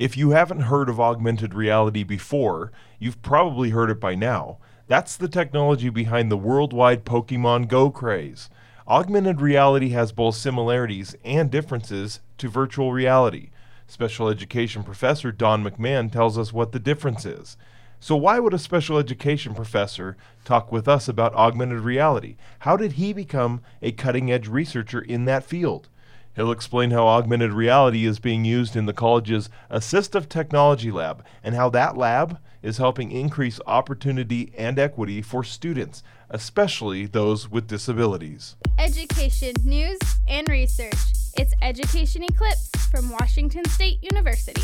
If you haven't heard of augmented reality before, you've probably heard it by now. That's the technology behind the worldwide Pokemon Go craze. Augmented reality has both similarities and differences to virtual reality. Special education professor Don McMahon tells us what the difference is. So, why would a special education professor talk with us about augmented reality? How did he become a cutting edge researcher in that field? He'll explain how augmented reality is being used in the college's Assistive Technology Lab and how that lab is helping increase opportunity and equity for students, especially those with disabilities. Education, news, and research. It's Education Eclipse from Washington State University.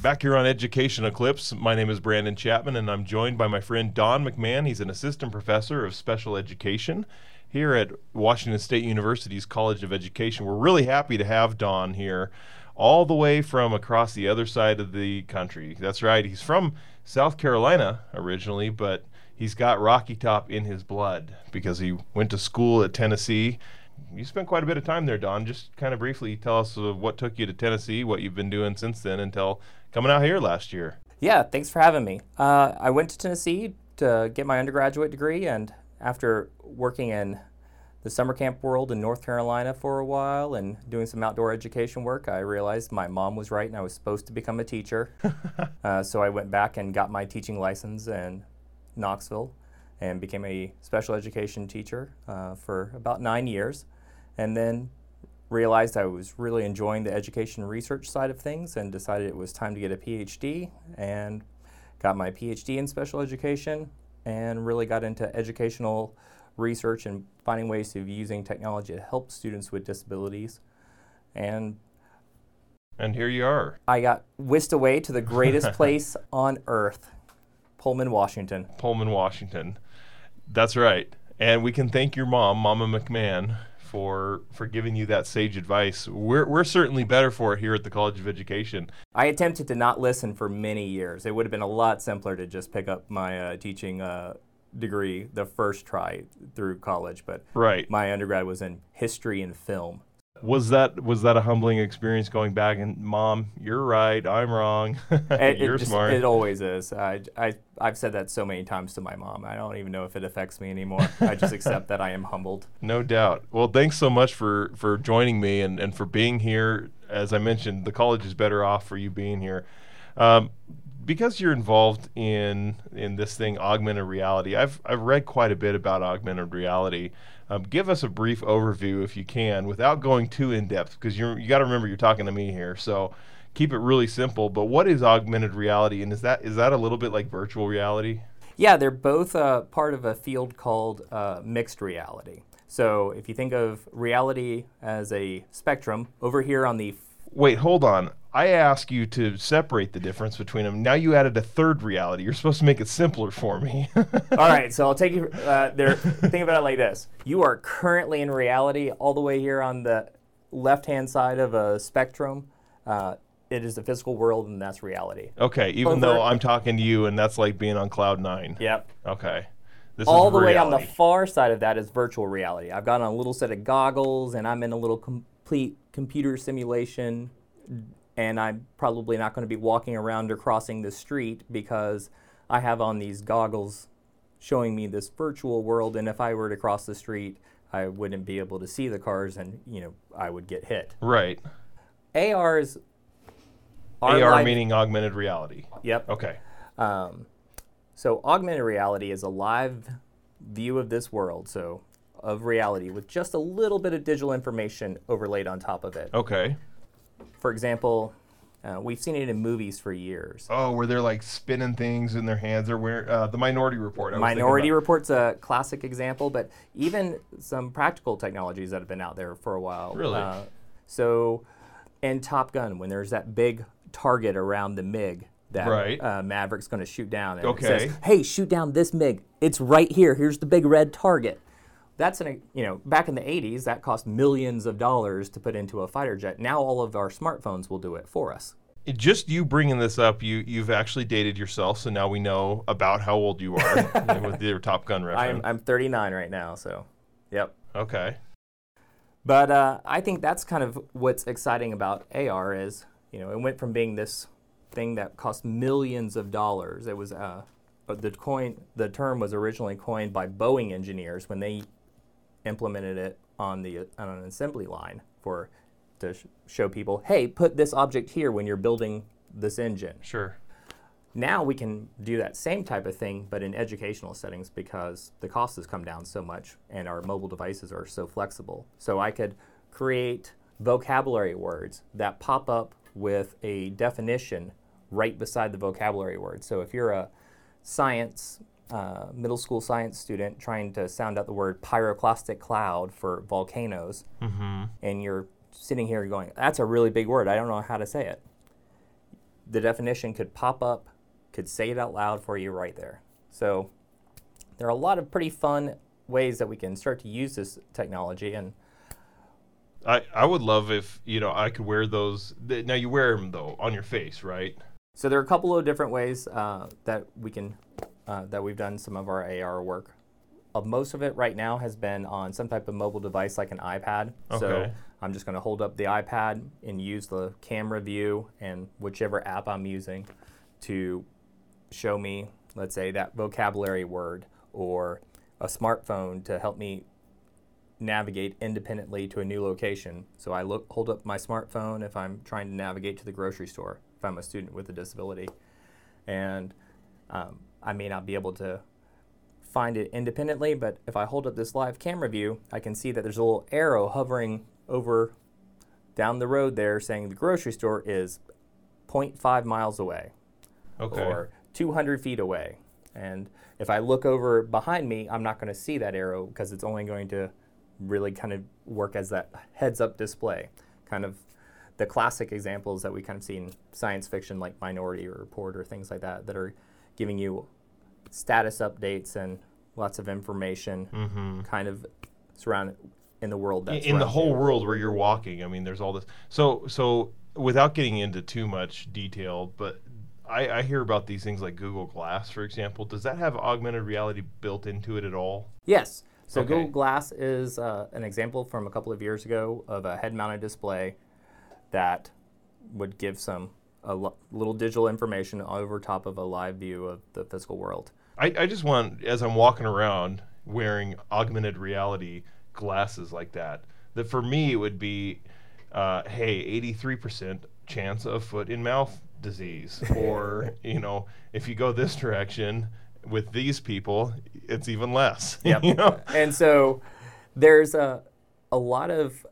Back here on Education Eclipse, my name is Brandon Chapman, and I'm joined by my friend Don McMahon. He's an assistant professor of special education here at Washington State University's College of Education. We're really happy to have Don here, all the way from across the other side of the country. That's right, he's from South Carolina originally, but he's got Rocky Top in his blood because he went to school at Tennessee. You spent quite a bit of time there, Don. Just kind of briefly tell us uh, what took you to Tennessee, what you've been doing since then until coming out here last year. Yeah, thanks for having me. Uh, I went to Tennessee to get my undergraduate degree, and after working in the summer camp world in North Carolina for a while and doing some outdoor education work, I realized my mom was right and I was supposed to become a teacher. uh, so I went back and got my teaching license in Knoxville and became a special education teacher uh, for about nine years. And then realized I was really enjoying the education research side of things and decided it was time to get a PhD and got my PhD in special education and really got into educational research and finding ways of using technology to help students with disabilities. And and here you are. I got whisked away to the greatest place on earth, Pullman, Washington. Pullman, Washington. That's right. And we can thank your mom, Mama McMahon, for for giving you that sage advice. We're we're certainly better for it here at the College of Education. I attempted to not listen for many years. It would have been a lot simpler to just pick up my uh, teaching uh, degree the first try through college, but right. my undergrad was in history and film. Was that was that a humbling experience going back and mom, you're right, I'm wrong. You're it just, smart. It always is. I, I, I've said that so many times to my mom. I don't even know if it affects me anymore. I just accept that I am humbled. No doubt. Well, thanks so much for, for joining me and, and for being here. As I mentioned, the college is better off for you being here. Um, because you're involved in in this thing, augmented reality. I've I've read quite a bit about augmented reality. Um, give us a brief overview, if you can, without going too in depth, because you you got to remember you're talking to me here. So keep it really simple. But what is augmented reality, and is that is that a little bit like virtual reality? Yeah, they're both uh, part of a field called uh, mixed reality. So if you think of reality as a spectrum, over here on the Wait, hold on. I ask you to separate the difference between them. Now you added a third reality. You're supposed to make it simpler for me. All right, so I'll take you uh, there. Think about it like this: you are currently in reality, all the way here on the left-hand side of a spectrum. Uh, it is the physical world, and that's reality. okay, even Over- though I'm talking to you, and that's like being on cloud nine. Yep. Okay. This all the way on the far side of that is virtual reality. I've got on a little set of goggles, and I'm in a little complete computer simulation, and I'm probably not going to be walking around or crossing the street because I have on these goggles showing me this virtual world. And if I were to cross the street, I wouldn't be able to see the cars, and you know I would get hit. Right. ARs is AR life- meaning augmented reality. Yep. Okay. Um, so augmented reality is a live view of this world, so of reality with just a little bit of digital information overlaid on top of it. Okay. For example, uh, we've seen it in movies for years. Oh, where they're like spinning things in their hands. They're wearing uh, the Minority Report. I Minority Report's a classic example, but even some practical technologies that have been out there for a while. Really? Uh, so, and Top Gun, when there's that big target around the MiG that Right. uh, Maverick's going to shoot down, and Okay. it says, "Hey, shoot down this MiG. It's right here. Here's the big red target." That's an you know back in the 80s that cost millions of dollars to put into a fighter jet. Now all of our smartphones will do it for us. Just you bringing this up, you you've actually dated yourself, so now we know about how old you are with your Top Gun reference I'm. I'm 39 right now, so yep. okay. But uh, I think that's kind of what's exciting about AR is, you know, it went from being this thing that cost millions of dollars. It was uh, the coin the term was originally coined by Boeing engineers when they implemented it on the on an assembly line for to sh- show people, hey, put this object here when you're building this engine. Sure. Now we can do that same type of thing, but in educational settings because the cost has come down so much and our mobile devices are so flexible. So I could create vocabulary words that pop up with a definition right beside the vocabulary word. So if you're a science, uh, middle school science student trying to sound out the word pyroclastic cloud for volcanoes, and you're sitting here going, that's a really big word. I don't know how to say it. The definition could pop up, could say it out loud for you right there. So there are a lot of pretty fun ways that we can start to use this technology and I, I would love if you know I could wear those. Now you wear them though on your face, right? So there are a couple of different ways uh, that we can uh, that we've done some of our AR work. Uh, most of it right now has been on some type of mobile device like an iPad. So I'm just going to hold up the iPad and use the camera view and whichever app I'm using to show me, let's say, that vocabulary word or a smartphone to help me navigate independently to a new location. So I look, hold up my smartphone if I'm trying to navigate to the grocery store, if I'm a student with a disability. And um, I may not be able to find it independently, but if I hold up this live camera view, I can see that there's a little arrow hovering over down the road there saying the grocery store is 0.5 miles away Okay. or 200 feet away. And if I look over behind me, I'm not going to see that arrow because it's only going to really kind of work as that heads up display. Kind of the classic examples that we kind of see in science fiction, like Minority Report or things like that, that are giving you status updates and lots of information kind of surround in the world that's in the whole world where you're walking. I mean, there's all this. So so without getting into too much detail, but I, I hear about these things like Google Glass, for example. Does that have augmented reality built into it at all? Yes. So Okay. Google Glass is uh, an example from a couple of years ago of a head-mounted display that would give some a lo- little digital information over top of a live view of the physical world. I, I just want, as I'm walking around wearing augmented reality glasses like that, that for me it would be, uh, hey, 83% chance of foot and mouth disease. or, you know, if you go this direction with these people, it's even less. Yep. you know? and so there's a a lot of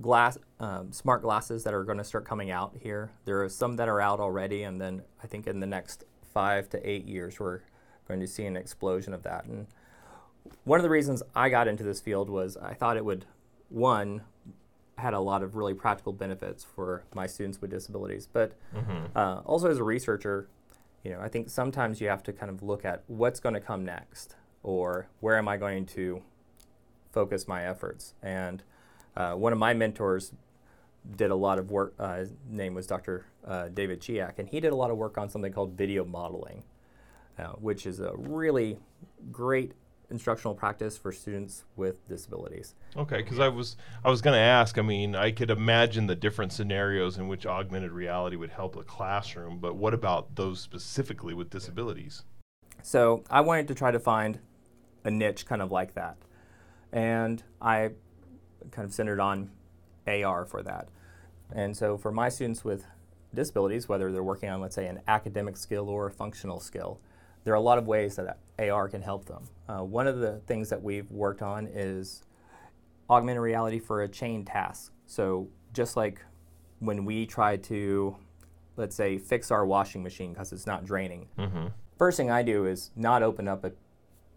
glass um, smart glasses that are going to start coming out here. There are some that are out already, and then I think in the next five to eight years we're going to see an explosion of that. And one of the reasons I got into this field was I thought it would one had a lot of really practical benefits for my students with disabilities, but uh, also as a researcher, you know, I think sometimes you have to kind of look at what's going to come next, or where am I going to focus my efforts. And uh, one of my mentors did a lot of work. Uh, his name was Dr. Uh, David Cihak, and he did a lot of work on something called video modeling, uh, which is a really great instructional practice for students with disabilities. Okay, because I was I was going to ask. I mean, I could imagine the different scenarios in which augmented reality would help a classroom, but what about those specifically with disabilities? So I wanted to try to find a niche kind of like that. And I kind of centered on AR for that. And so for my students with disabilities, whether they're working on, let's say, an academic skill or a functional skill, there are a lot of ways that AR can help them. Uh, one of the things that we've worked on is augmented reality for a chain task. So just like when we try to, let's say, fix our washing machine because it's not draining, first thing I do is not open up a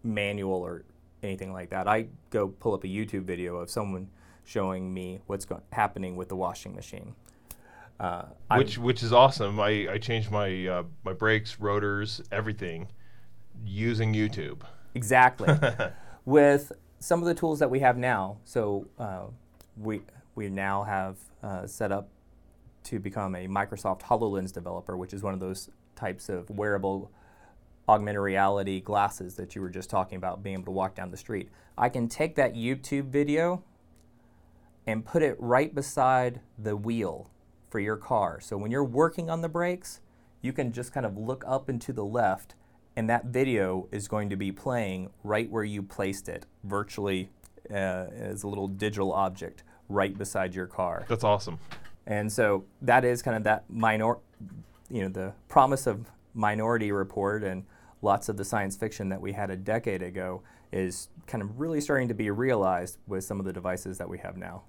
manual or anything like that. I go pull up a YouTube video of someone showing me what's go- happening with the washing machine. Uh, I'm- Which which is awesome. I, I changed my uh, my brakes, rotors, everything using YouTube. Exactly. With some of the tools that we have now, so uh, we we now have uh, set up to become a Microsoft HoloLens developer, which is one of those types of wearable augmented reality glasses that you were just talking about, being able to walk down the street. I can take that YouTube video and put it right beside the wheel for your car. So when you're working on the brakes, you can just kind of look up and to the left, and that video is going to be playing right where you placed it, virtually uh, as a little digital object right beside your car. That's awesome. And so that is kind of that minor, you know, the promise of Minority Report and lots of the science fiction that we had a decade ago is kind of really starting to be realized with some of the devices that we have now.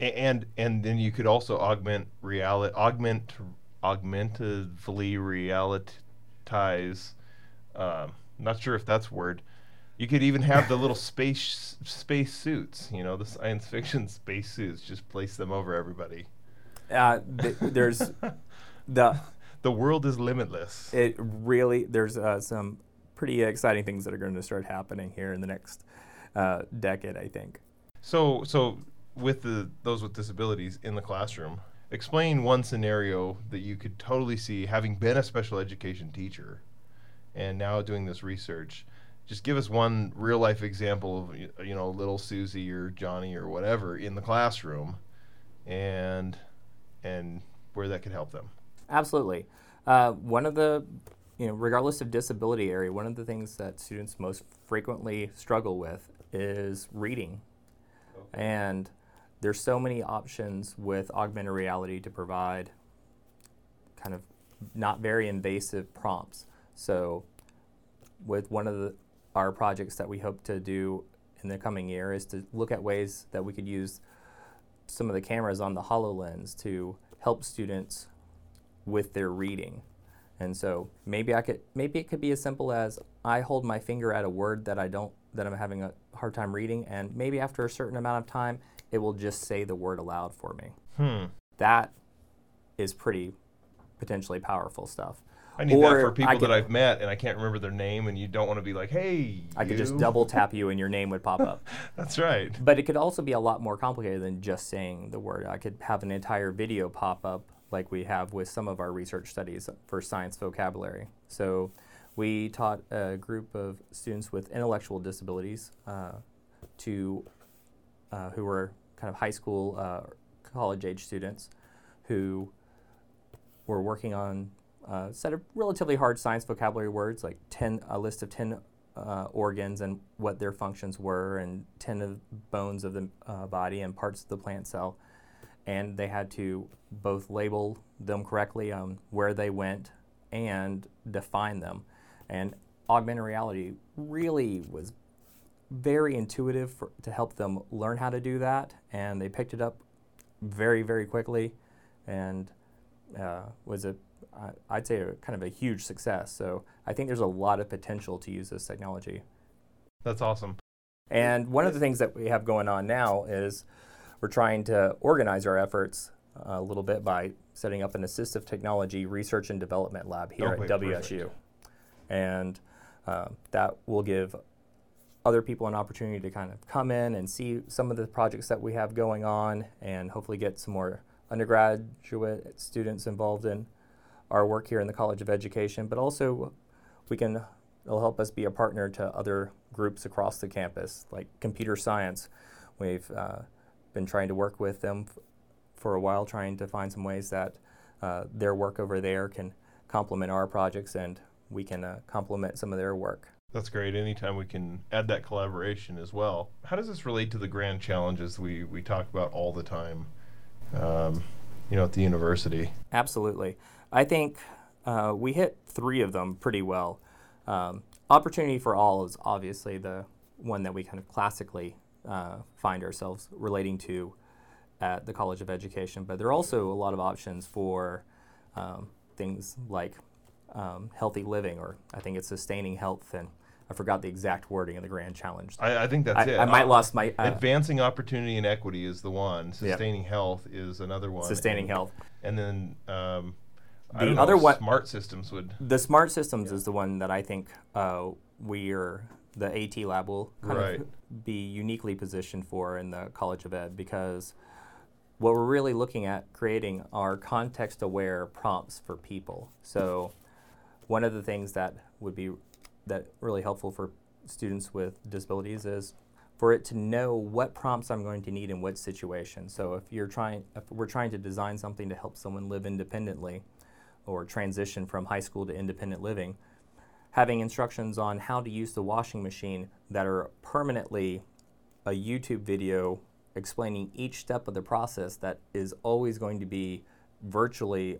And and then you could also augment reality, augment, augmentatively realitize. Um, not sure if that's word. You could even have the little space space suits. You know, the science fiction space suits. Just place them over everybody. Uh, th- there's the The world is limitless. it really there's uh, some pretty exciting things that are going to start happening here in the next uh, decade, I think. So, so with the those with disabilities in the classroom, explain one scenario that you could totally see having been a special education teacher, and now doing this research. Just give us one real life example of you know little Susie or Johnny or whatever in the classroom, and and where that could help them. Absolutely. Uh, one of the, you know, regardless of disability area, one of the things that students most frequently struggle with is reading. And there's so many options with augmented reality to provide kind of not very invasive prompts. So, with one of the, our projects that we hope to do in the coming year is to look at ways that we could use some of the cameras on the HoloLens to help students with their reading. And so maybe I could maybe it could be as simple as I hold my finger at a word that I don't that I'm having a hard time reading and maybe after a certain amount of time it will just say the word aloud for me. Hmm. That is pretty potentially powerful stuff. I need that Or for I people could- that I've met and I can't remember their name, and you don't want to be like, "Hey." I could just double tap you and your name would pop up. That's right. But it could also be a lot more complicated than just saying the word. I could have an entire video pop up like we have with some of our research studies for science vocabulary. So we taught a group of students with intellectual disabilities uh, to uh, who were kind of high school, uh, college age students who were working on uh, a set of relatively hard science vocabulary words, like 10, a list of 10 uh, organs and what their functions were, and 10 of bones of the uh, body and parts of the plant cell. And they had to both label them correctly on where they went and define them. And augmented reality really was very intuitive for, to help them learn how to do that, and they picked it up very, very quickly, and uh, was a I'd say, a, kind of a huge success. So I think there's a lot of potential to use this technology. That's awesome. And one of the things that we have going on now is we're trying to organize our efforts uh, a little bit by setting up an assistive technology research and development lab here Okay, at WSU. perfect. And uh, that will give other people an opportunity to kind of come in and see some of the projects that we have going on and hopefully get some more undergraduate students involved in our work here in the College of Education, but also we can it'll help us be a partner to other groups across the campus, like computer science. We've uh, been trying to work with them f- for a while, trying to find some ways that uh, their work over there can complement our projects and we can uh, complement some of their work. That's great. Anytime we can add that collaboration as well. How does this relate to the grand challenges we, we talk about all the time, um, you know, at the university? Absolutely. I think uh, we hit three of them pretty well. Um, opportunity for all is obviously the one that we kind of classically uh, find ourselves relating to at the College of Education, but there are also a lot of options for um, things like um, healthy living, or I think it's sustaining health, and I forgot the exact wording of the grand challenge. I, I think that's I, it. I might Uh, lost my uh, Advancing opportunity and equity is the one. Sustaining health is another one. sustaining and, health. And then um, I The don't know, other one- smart systems would. The smart systems is the one that I think uh, we are the AT lab will kind Right. of be uniquely positioned for in the College of Ed because what we're really looking at creating are context-aware prompts for people. So one of the things that would be that really helpful for students with disabilities is for it to know what prompts I'm going to need in what situation. So if you're trying, if we're trying to design something to help someone live independently, or transition from high school to independent living, having instructions on how to use the washing machine that are permanently a YouTube video explaining each step of the process that is always going to be virtually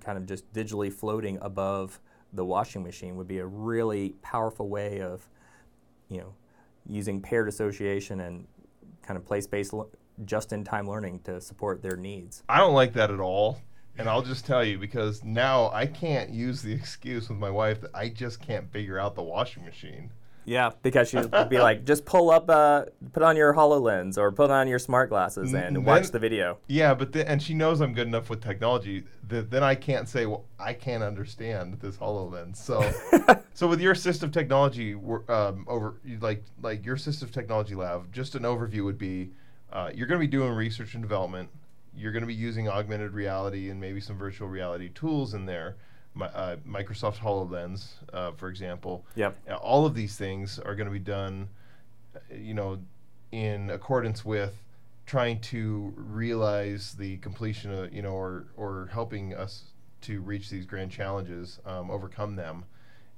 kind of just digitally floating above the washing machine would be a really powerful way of, you know, using paired association and kind of place-based just-in-time learning to support their needs. I don't like that at all. And I'll just tell you because now I can't use the excuse with my wife that I just can't figure out the washing machine. Yeah, because she'd be like, just pull up, uh, put on your HoloLens or put on your smart glasses and then, watch the video. Yeah, but then, and she knows I'm good enough with technology. That then I can't say, well, I can't understand this HoloLens. So, so with your assistive technology, um, over like like your assistive technology lab, just an overview would be, uh, you're going to be doing research and development. You're going to be using augmented reality and maybe some virtual reality tools in there uh, Microsoft HoloLens, uh, for example. Yep. All of these things are going to be done, uh, you know, in accordance with trying to realize the completion of, you know, or, or helping us to reach these grand challenges, um, overcome them.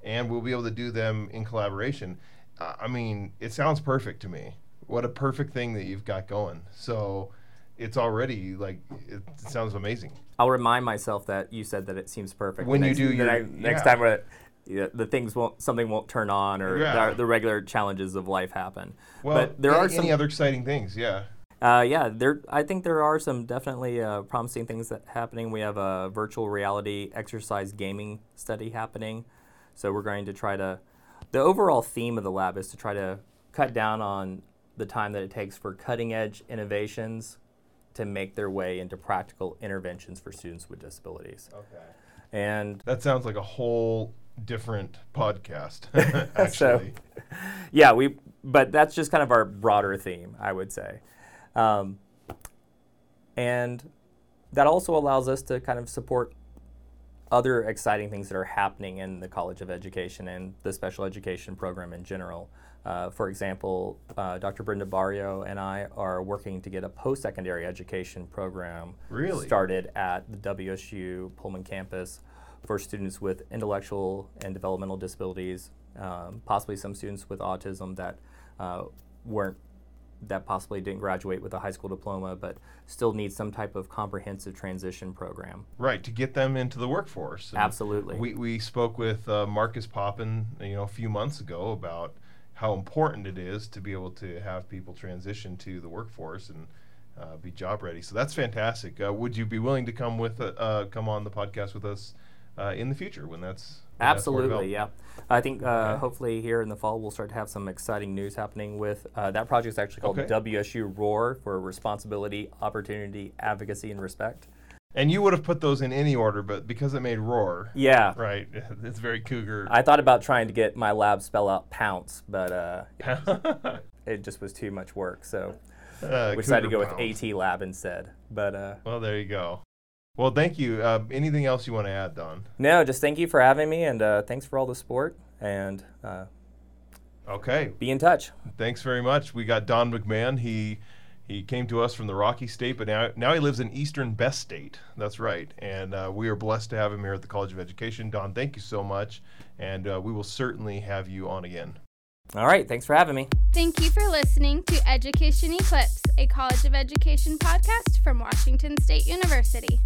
And we'll be able to do them in collaboration. Uh, I mean, it sounds perfect to me. What a perfect thing that you've got going. So, it's already like it sounds amazing. I'll remind myself that you said that it seems perfect. When you do your I, next yeah. time where yeah, the things won't something won't turn on or yeah. the, the, regular challenges of life happen. Well, but there are some, other exciting things, yeah. Uh, yeah, there. I think there are some definitely uh, promising things that happening. We have a virtual reality exercise gaming study happening, so we're going to try to. The overall theme of the lab is to try to cut down on the time that it takes for cutting edge innovations to make their way into practical interventions for students with disabilities. Okay. And that sounds like a whole different podcast, actually. so, yeah, we, but that's just kind of our broader theme, I would say. Um, and that also allows us to kind of support other exciting things that are happening in the College of Education and the special education program in general. Uh, for example, uh, Dr. Brenda Barrio and I are working to get a post-secondary education program really? started at the WSU Pullman campus for students with intellectual and developmental disabilities, um, possibly some students with autism that uh, weren't that possibly didn't graduate with a high school diploma, but still need some type of comprehensive transition program. Right to get them into the workforce. And Absolutely. We we spoke with uh, Marcus Poppen, you know, a few months ago about how important it is to be able to have people transition to the workforce and uh, be job ready. So that's fantastic. Uh, would you be willing to come with uh, uh come on the podcast with us uh, in the future when that's when absolutely that's yeah. I think uh, okay. hopefully here in the fall we'll start to have some exciting news happening with that project is actually called okay. WSU Roar for Responsibility, Opportunity, Advocacy, and Respect. And you would have put those in any order, but because it made roar. Yeah. Right. It's very cougar. I thought about trying to get my lab spell out pounce, but uh, it just was too much work. So uh, we decided to go pounce. with AT lab instead. But uh, well, there you go. Well, thank you. Uh, anything else you want to add, Don? No, just thank you for having me, and uh, thanks for all the support. And uh, okay, be in touch. Thanks very much. We got Don McMahon. He he came to us from the Rocky State, but now now he lives in Eastern Best State. That's right, and uh, we are blessed to have him here at the College of Education. Don, thank you so much, and uh, we will certainly have you on again. All right, thanks for having me. Thank you for listening to Education Eclipse, a College of Education podcast from Washington State University.